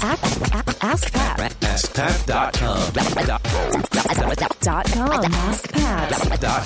Ask Pat. AskPat.com.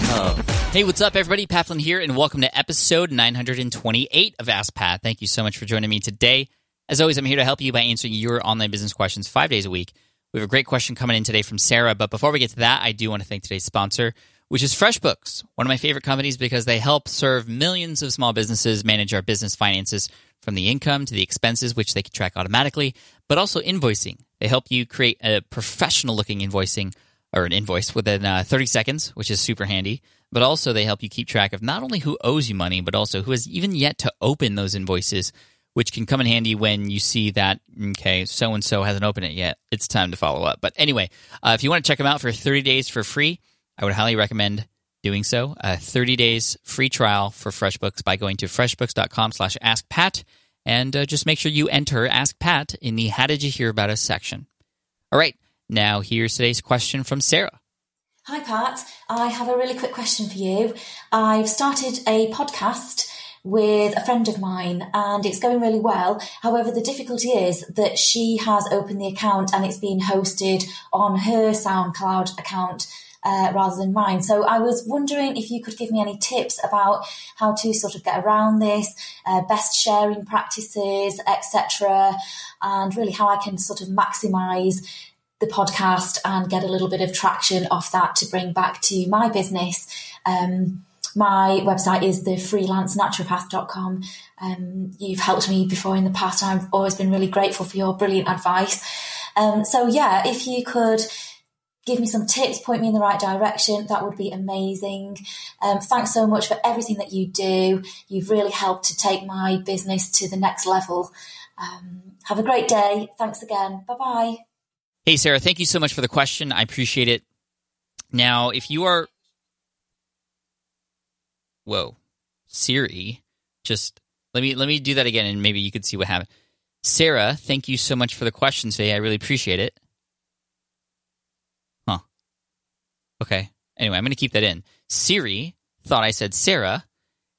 Com. Hey, what's up, everybody? Pat Flynn here, and welcome to episode 928 of Ask Pat. Thank you so much for joining me today. As always, I'm here to help you by answering your online business questions five days a week. We have a great question coming in today from Sarah, but before we get to that, I do want to thank today's sponsor, which is FreshBooks, one of my favorite companies because they help serve millions of small businesses manage our business finances from the income to the expenses, which they can track automatically, but also invoicing. They help you create a professional looking invoicing or an invoice within uh, 30 seconds, which is super handy. But also, they help you keep track of not only who owes you money, but also who has even yet to open those invoices, which can come in handy when you see that, okay, so and so hasn't opened it yet. It's time to follow up. But anyway, uh, if you want to check them out for 30 days for free, I would highly recommend doing so. A 30 days free trial for FreshBooks by going to freshbooks.com slash askpat and uh, just make sure you enter Ask Pat in the How Did You Hear About Us section. All right, now here's today's question from Sarah. Hi, Pat. I have a really quick question for you. I've started a podcast with a friend of mine and it's going really well. However, the difficulty is that she has opened the account and it's being hosted on her SoundCloud account uh, rather than mine. So I was wondering if you could give me any tips about how to sort of get around this, uh, best sharing practices, etc., and really how I can sort of maximize the podcast and get a little bit of traction off that to bring back to my business. Um, my website is the freelancenaturopath.com. Um, you've helped me before in the past. I've always been really grateful for your brilliant advice. Um, so yeah, if you could give me some tips, point me in the right direction, that would be amazing. Um, thanks so much for everything that you do. You've really helped to take my business to the next level. Um, have a great day. Thanks again. Bye bye. Hey, Sarah, thank you so much for the question. I appreciate it. Now, if you are. Whoa. Siri, just let me let me do that again and maybe you could see what happened. Sarah, thank you so much for the question today. I really appreciate it. Okay. Anyway, I'm going to keep that in. Siri thought I said Sarah,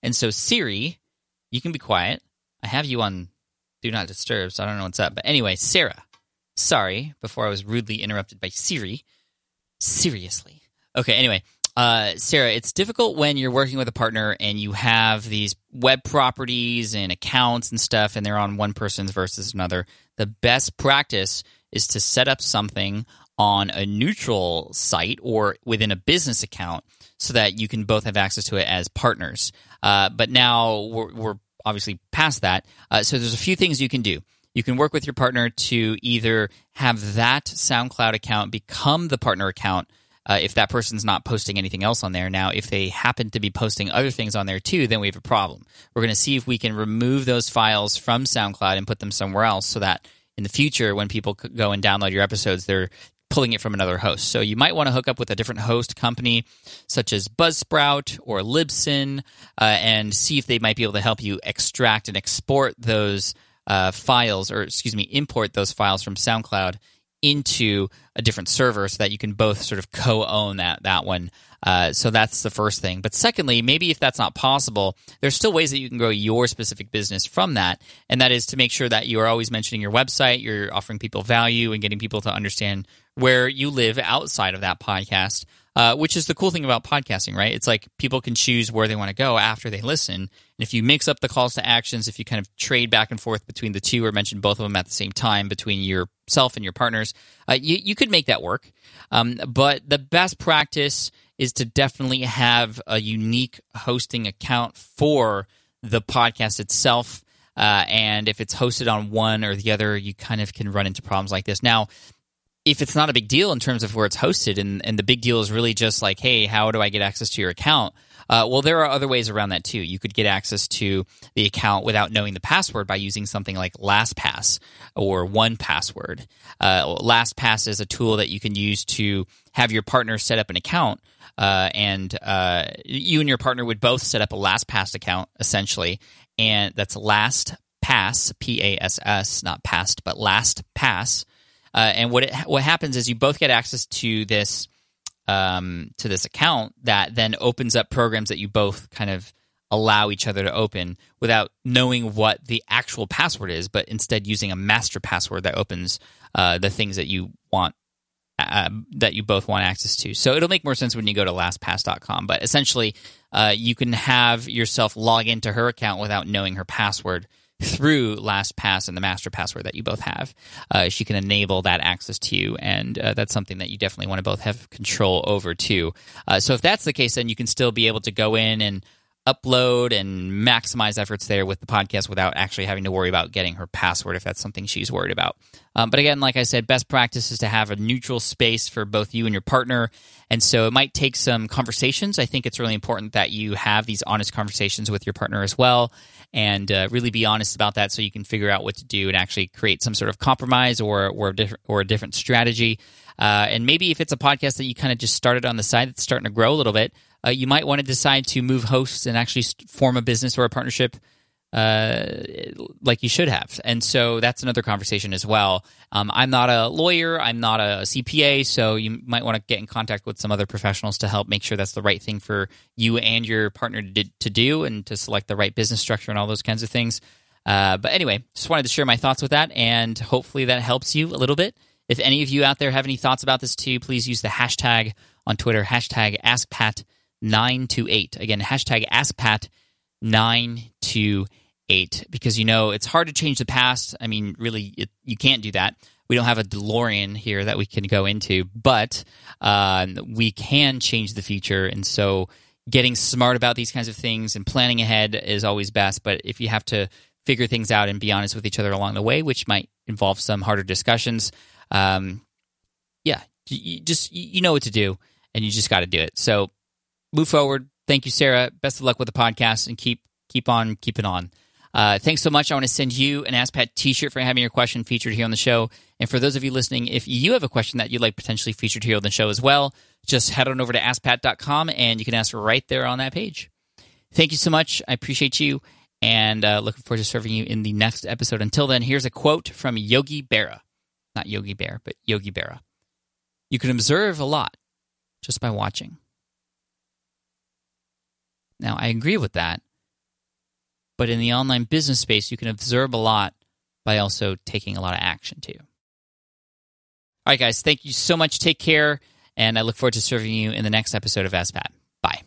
and so Siri, you can be quiet. I have you on do not disturb, so I don't know what's up. But anyway, Sarah, sorry before I was rudely interrupted by Siri. Seriously. Okay, anyway, uh, Sarah, it's difficult when you're working with a partner and you have these web properties and accounts and stuff, and they're on one person's versus another. The best practice is to set up something on a neutral site or within a business account so that you can both have access to it as partners. Uh, but now we're, we're, obviously past that. Uh, so there's a few things you can do. You can work with your partner to either have that SoundCloud account become the partner account uh, if that person's not posting anything else on there. Now, if they happen to be posting other things on there too, then we have a problem. We're going to see if we can remove those files from SoundCloud and put them somewhere else so that in the future, when people go and download your episodes, they're pulling it from another host. So you might want to hook up with a different host company, such as Buzzsprout or Libsyn, uh, and see if they might be able to help you extract and export those uh, files, or excuse me, import those files from SoundCloud into a different server so that you can both sort of co-own that that one. Uh, so that's the first thing. But secondly, maybe if that's not possible, there's still ways that you can grow your specific business from that, and that is to make sure that you are always mentioning your website, you're offering people value, and getting people to understand where you live outside of that podcast. Uh, which is the cool thing about podcasting, right? It's like people can choose where they want to go after they listen. And if you mix up the calls to actions, if you kind of trade back and forth between the two or mention both of them at the same time between yourself and your partners, uh, you, you could make that work. Um, but the best practice is to definitely have a unique hosting account for the podcast itself. Uh, and if it's hosted on one or the other, you kind of can run into problems like this. Now, if it's not a big deal in terms of where it's hosted and, and the big deal is really just like hey how do i get access to your account? Uh, well there are other ways around that too. You could get access to the account without knowing the password by using something like lastpass or 1Password uh, lastpass is a tool that you can use to have your partner set up an account uh, and uh, you and your partner would both set up a lastpass account essentially and that's lastpass p-a-s-s not past but lastpass uh, and what it, what happens is you both get access to this um, to this account that then opens up programs that you both kind of allow each other to open without knowing what the actual password is, but instead using a master password that opens uh, the things that you want uh, that you both want access to. So it'll make more sense when you go to lastpass.com. But essentially, uh, you can have yourself log into her account without knowing her password through LastPass and the master password that you both have. Uh, she can enable that access to you, and uh, that's something that you definitely want to both have control over too. Uh, so if that's the case, then you can still be able to go in and upload and maximize efforts there with the podcast without actually having to worry about getting her password if that's something she's worried about. Um, but again, like I said, best practice is to have a neutral space for both you and your partner. And so it might take some conversations. I think it's really important that you have these honest conversations with your partner as well and uh, really be honest about that so you can figure out what to do and actually create some sort of compromise or, or, a, different, or a different strategy. Uh, and maybe if it's a podcast that you kind of just started on the side that's starting to grow a little bit, uh, you might want to decide to move hosts and actually form a business or a partnership uh, like you should have. And so that's another conversation as well. Um, I'm not a lawyer, I'm not a CPA, so you might want to get in contact with some other professionals to help make sure that's the right thing for you and your partner to, to do and to select the right business structure and all those kinds of things. Uh, but anyway, just wanted to share my thoughts with that, and hopefully that helps you a little bit. If any of you out there have any thoughts about this too, please use the hashtag on Twitter, hashtag AskPat928. Again, hashtag AskPat928 eight because you know it's hard to change the past. I mean, really, it, you can't do that. We don't have a DeLorean here that we can go into, but uh, we can change the future. And so, getting smart about these kinds of things and planning ahead is always best. But if you have to figure things out and be honest with each other along the way, which might involve some harder discussions, um, yeah, you just you know what to do, and you just got to do it. So, move forward. Thank you, Sarah. Best of luck with the podcast, and keep keep on keeping on. Uh, thanks so much. I want to send you an Ask Pat t shirt for having your question featured here on the show. And for those of you listening, if you have a question that you'd like potentially featured here on the show as well, just head on over to askpat.com and you can ask right there on that page. Thank you so much. I appreciate you and uh, looking forward to serving you in the next episode. Until then, here's a quote from Yogi Berra. Not Yogi Bear, but Yogi Berra. You can observe a lot just by watching. Now, I agree with that but in the online business space, you can observe a lot by also taking a lot of action too. All right, guys, thank you so much. Take care, and I look forward to serving you in the next episode of AskPat. Bye.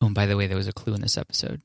Oh, and by the way, there was a clue in this episode.